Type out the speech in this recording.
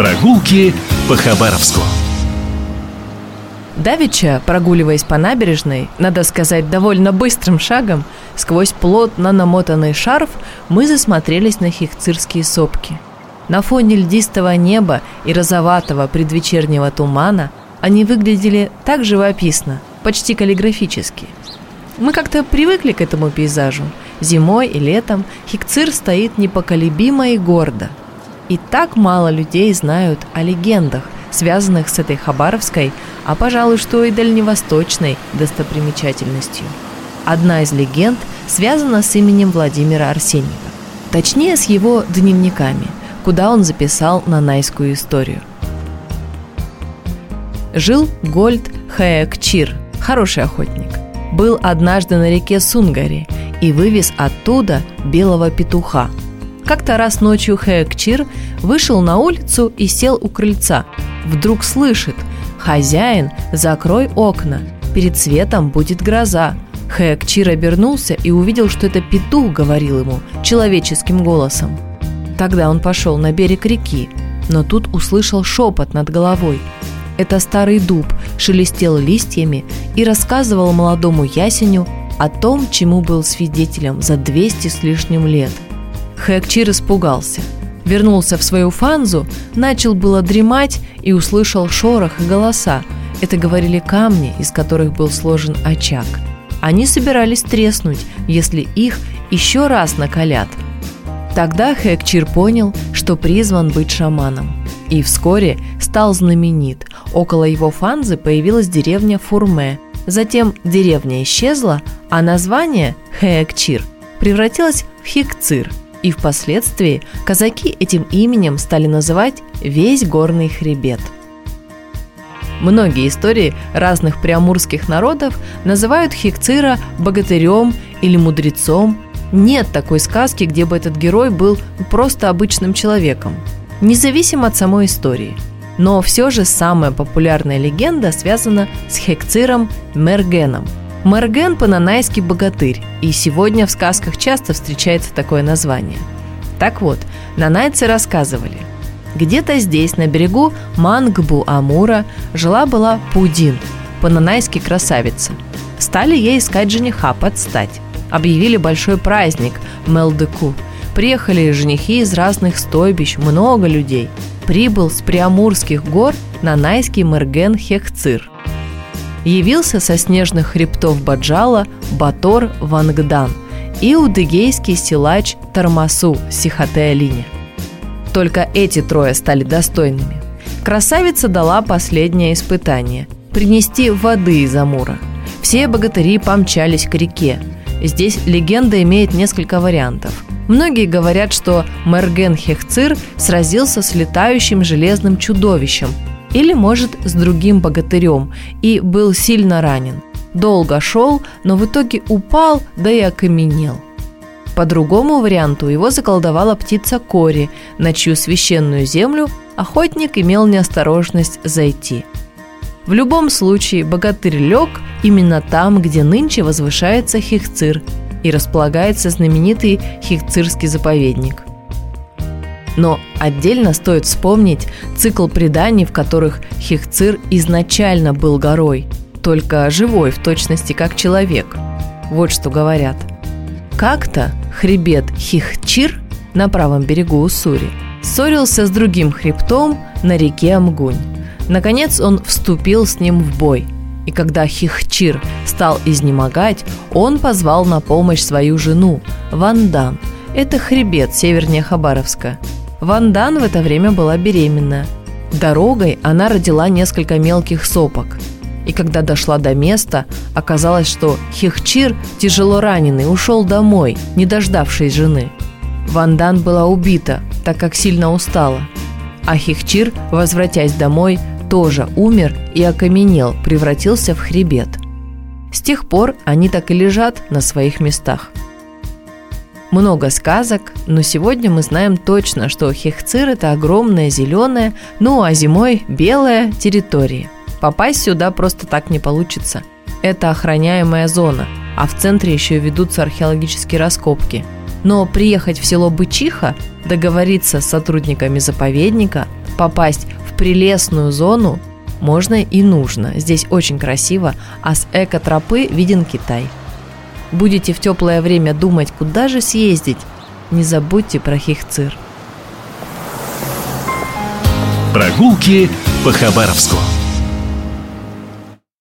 Прогулки по Хабаровску. Давича, прогуливаясь по набережной, надо сказать, довольно быстрым шагом, сквозь плотно намотанный шарф, мы засмотрелись на хихцирские сопки. На фоне льдистого неба и розоватого предвечернего тумана они выглядели так живописно, почти каллиграфически. Мы как-то привыкли к этому пейзажу. Зимой и летом Хикцир стоит непоколебимо и гордо. И так мало людей знают о легендах, связанных с этой хабаровской, а, пожалуй, что и дальневосточной достопримечательностью. Одна из легенд связана с именем Владимира Арсеньева. Точнее, с его дневниками, куда он записал нанайскую историю. Жил Гольд Хэкчир, хороший охотник. Был однажды на реке Сунгари и вывез оттуда белого петуха. Как-то раз ночью Хэкчир вышел на улицу и сел у крыльца. Вдруг слышит «Хозяин, закрой окна, перед светом будет гроза». Хэкчир обернулся и увидел, что это петух говорил ему человеческим голосом. Тогда он пошел на берег реки, но тут услышал шепот над головой – это старый дуб шелестел листьями и рассказывал молодому ясеню о том, чему был свидетелем за 200 с лишним лет. Хэкчир испугался. Вернулся в свою фанзу, начал было дремать и услышал шорох и голоса. Это говорили камни, из которых был сложен очаг. Они собирались треснуть, если их еще раз накалят. Тогда Хэкчир понял, что призван быть шаманом. И вскоре стал знаменит. Около его фанзы появилась деревня Фурме. Затем деревня исчезла, а название Хэкчир превратилось в Хикцир. И впоследствии казаки этим именем стали называть весь горный хребет. Многие истории разных приамурских народов называют Хикцира богатырем или мудрецом. Нет такой сказки, где бы этот герой был просто обычным человеком, независимо от самой истории – но все же самая популярная легенда связана с Хекциром Мергеном. Мерген по-нанайски богатырь, и сегодня в сказках часто встречается такое название. Так вот, нанайцы рассказывали, где-то здесь, на берегу Мангбу-Амура, жила-была Пудин, по-нанайски красавица. Стали ей искать жениха под стать. Объявили большой праздник Мелдеку. Приехали женихи из разных стойбищ, много людей – прибыл с Приамурских гор на Найский Мерген Хехцир. Явился со снежных хребтов Баджала Батор Вангдан и удыгейский силач Тармасу Сихотеалине. Только эти трое стали достойными. Красавица дала последнее испытание – принести воды из Амура. Все богатыри помчались к реке. Здесь легенда имеет несколько вариантов – Многие говорят, что Мерген Хехцир сразился с летающим железным чудовищем или, может, с другим богатырем и был сильно ранен. Долго шел, но в итоге упал, да и окаменел. По другому варианту его заколдовала птица Кори, на чью священную землю охотник имел неосторожность зайти. В любом случае, богатырь лег именно там, где нынче возвышается Хихцир – и располагается знаменитый Хихцирский заповедник. Но отдельно стоит вспомнить цикл преданий, в которых Хихцир изначально был горой, только живой в точности как человек. Вот что говорят. Как-то хребет Хихчир на правом берегу Уссури ссорился с другим хребтом на реке Амгунь. Наконец он вступил с ним в бой – и когда Хехцир стал изнемогать, он позвал на помощь свою жену, Вандан. Это хребет севернее Хабаровска. Вандан в это время была беременна. Дорогой она родила несколько мелких сопок. И когда дошла до места, оказалось, что Хехцир, тяжело раненый, ушел домой, не дождавшись жены. Вандан была убита, так как сильно устала. А Хихчир, возвратясь домой, тоже умер и окаменел, превратился в хребет. С тех пор они так и лежат на своих местах. Много сказок, но сегодня мы знаем точно, что Хехцир – это огромная зеленая, ну а зимой белая территория. Попасть сюда просто так не получится. Это охраняемая зона, а в центре еще ведутся археологические раскопки. Но приехать в село Бычиха, договориться с сотрудниками заповедника – попасть в прелестную зону можно и нужно. Здесь очень красиво, а с эко-тропы виден Китай. Будете в теплое время думать, куда же съездить, не забудьте про Хихцир. Прогулки по Хабаровску.